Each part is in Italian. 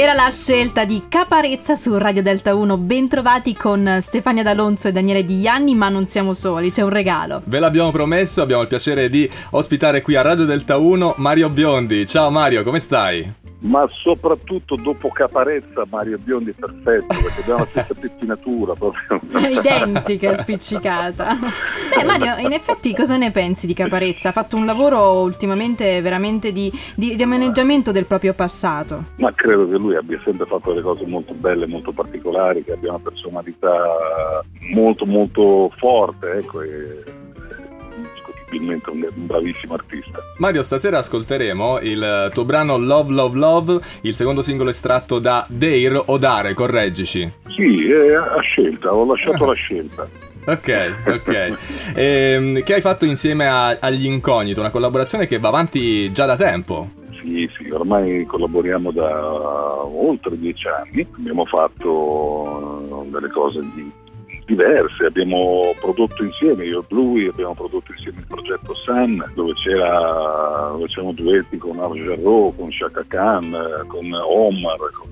Era la scelta di Caparezza su Radio Delta 1. Bentrovati con Stefania D'Alonso e Daniele Di Ianni, ma non siamo soli, c'è un regalo. Ve l'abbiamo promesso, abbiamo il piacere di ospitare qui a Radio Delta 1 Mario Biondi. Ciao Mario, come stai? Ma soprattutto dopo Caparezza Mario Biondi è perfetto perché abbiamo la stessa pettinatura proprio. Identica spiccicata. Beh Mario in effetti cosa ne pensi di Caparezza? Ha fatto un lavoro ultimamente veramente di, di rimaneggiamento del proprio passato. Ma credo che lui abbia sempre fatto delle cose molto belle molto particolari che abbia una personalità molto molto forte ecco e indiscutibilmente un, un bravissimo artista. Mario, stasera ascolteremo il tuo brano Love Love Love, il secondo singolo estratto da Dare o Dare, correggici. Sì, è a scelta, ho lasciato la scelta. Ok, ok. e, ehm, che hai fatto insieme a, agli Incognito, una collaborazione che va avanti già da tempo. Sì, sì, ormai collaboriamo da oltre dieci anni, abbiamo fatto delle cose di diverse, abbiamo prodotto insieme, io e Bluey, abbiamo prodotto insieme il progetto Sun, dove, c'era, dove c'erano duetti con Jarreau, con Shaka Khan, con Omar, con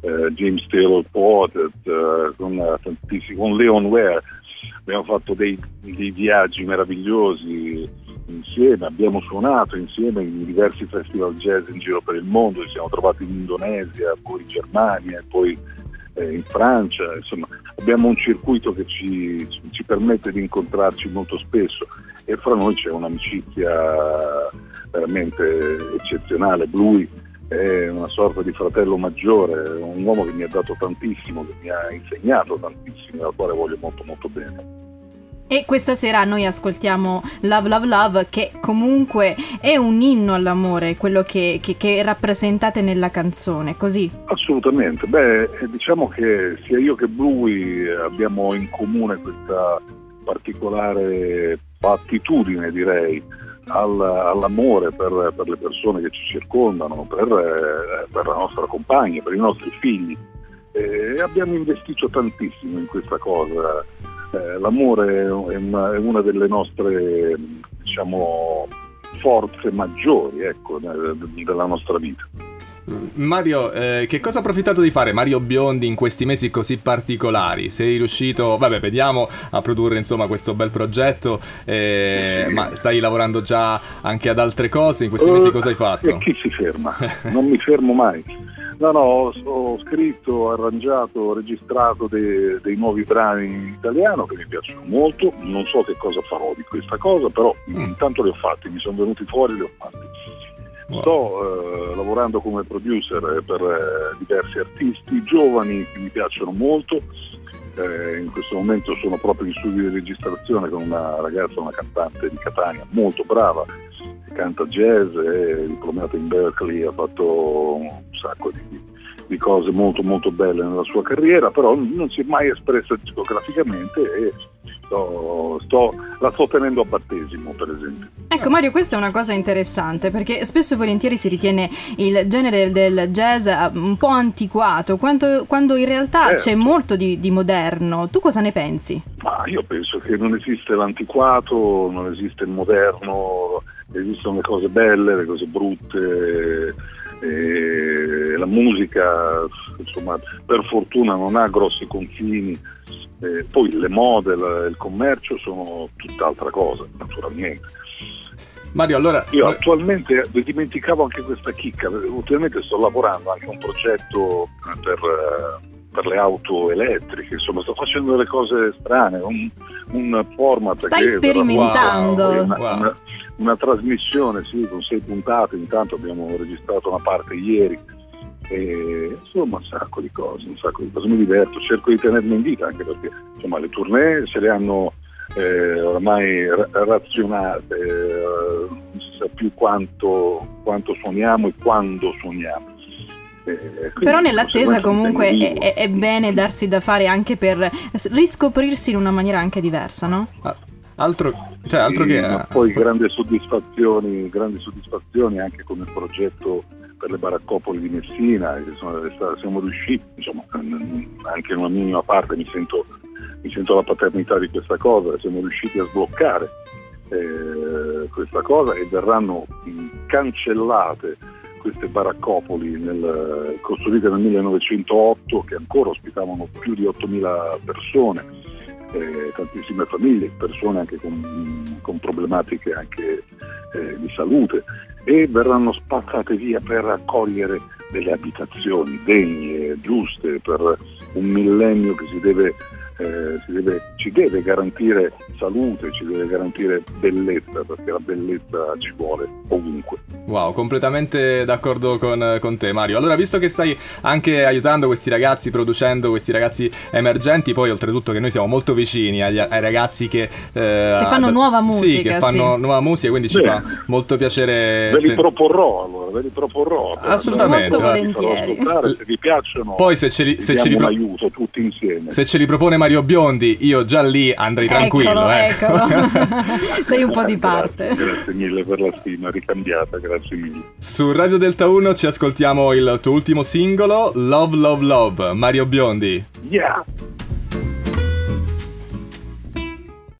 eh, James Taylor Pottet, eh, con, con Leon Ware. Abbiamo fatto dei, dei viaggi meravigliosi insieme, abbiamo suonato insieme in diversi festival jazz in giro per il mondo, ci siamo trovati in Indonesia, poi in Germania, poi eh, in Francia, insomma abbiamo un circuito che ci, ci, permette di incontrarci molto spesso e fra noi c'è un'amicizia veramente eccezionale. Bluey è una sorta di fratello maggiore, un uomo che mi ha dato tantissimo, che mi ha insegnato tantissimo e al quale voglio molto molto bene. E questa sera noi ascoltiamo Love Love Love che comunque è un inno all'amore, quello che, che, che rappresentate nella canzone, così? Assolutamente, beh eh, diciamo che sia io che Bluey abbiamo in comune questa particolare attitudine direi al, all'amore per, per, le persone che ci circondano, per, eh, per, la nostra compagna, per i nostri figli e abbiamo investito tantissimo in questa cosa eh, l'amore è una, è una, delle nostre diciamo, forze maggiori ecco, della nostra vita. Mario, eh, che cosa ha approfittato di fare Mario Biondi in questi mesi così particolari? Sei riuscito, vabbè, vediamo a produrre insomma questo bel progetto, eh, ma stai lavorando già anche ad altre cose? In questi mesi cosa hai fatto? E chi si ferma? Non mi fermo mai. No, no, ho, scritto, arrangiato, registrato dei, dei, nuovi brani in italiano che mi piacciono molto, non so che cosa farò di questa cosa, però mm. intanto li ho fatti, mi sono venuti fuori e li ho fatti. Wow. Sto eh, lavorando come producer per eh, diversi artisti giovani che mi piacciono molto, eh, in questo momento sono proprio in studio di registrazione con una ragazza, una cantante di Catania molto brava, canta jazz, è diplomata in Berkeley, ha fatto un sacco di, di, cose molto molto belle nella sua carriera, però non si è mai espressa discograficamente e sto, sto, la sto tenendo a battesimo per esempio. Ecco Mario, questa è una cosa interessante perché spesso e volentieri si ritiene il genere del jazz eh, un po' antiquato, quando, quando in realtà eh. c'è molto di, di, moderno. Tu cosa ne pensi? Ma io penso che non esiste l'antiquato, non esiste il moderno, esistono le cose belle, le cose brutte. E la musica insomma, per fortuna non ha grossi confini, eh, poi le mode, la, il commercio sono tutt'altra cosa naturalmente. Mario, allora... Io attualmente dimenticavo anche questa chicca, ultimamente sto lavorando anche a un progetto per, per le auto elettriche, insomma sto facendo delle cose strane, un, un format Stai sperimentando. Wow, una, wow. Una, una, trasmissione, sì, con sei puntate, intanto abbiamo registrato una parte ieri, e, insomma un sacco di cose, un sacco di cose, mi diverto, cerco di tenermi in vita anche perché insomma le tournée se le hanno eh, ormai razionate, eh, non si sa più quanto, quanto suoniamo e quando suoniamo. Eh, Però nell'attesa comunque è, è, bene darsi da fare anche per riscoprirsi in una maniera anche diversa, no? Ah, altro, cioè, altro sì, che... Poi grandi soddisfazioni, grandi soddisfazioni anche con il progetto per le baraccopoli di Messina, siamo riusciti, insomma, anche in una minima parte mi sento mi sento la paternità di questa cosa, siamo riusciti a sbloccare eh, questa cosa e verranno cancellate queste baraccopoli nel, costruite nel 1908 che ancora ospitavano più di 8.000 persone, eh, tantissime famiglie, persone anche con, con problematiche anche eh, di salute e verranno spazzate via per accogliere delle abitazioni degne, giuste per un millennio che si deve eh, deve, ci deve garantire salute, ci deve garantire bellezza, perché la bellezza ci vuole ovunque. Wow, completamente d'accordo con, con, te Mario. Allora, visto che stai anche aiutando questi ragazzi, producendo questi ragazzi emergenti, poi oltretutto che noi siamo molto vicini agli, ai ragazzi che, eh, che fanno nuova musica. Sì, che fanno sì. nuova musica, quindi Beh, ci fa molto piacere. Ve li se... proporrò allora, ve li proporrò. Assolutamente. Molto volentieri. Se vi piacciono, poi se ce li, se ce li pro... aiuto tutti insieme. Se ce li propone Mario Biondi, io già lì andrei tranquillo. Eccolo, eccolo. Sei un po' di parte. Grazie, grazie mille per la stima ricambiata, grazie mille. Su Radio Delta 1 ci ascoltiamo il tuo ultimo singolo, Love Love Love, Mario Biondi. Yeah!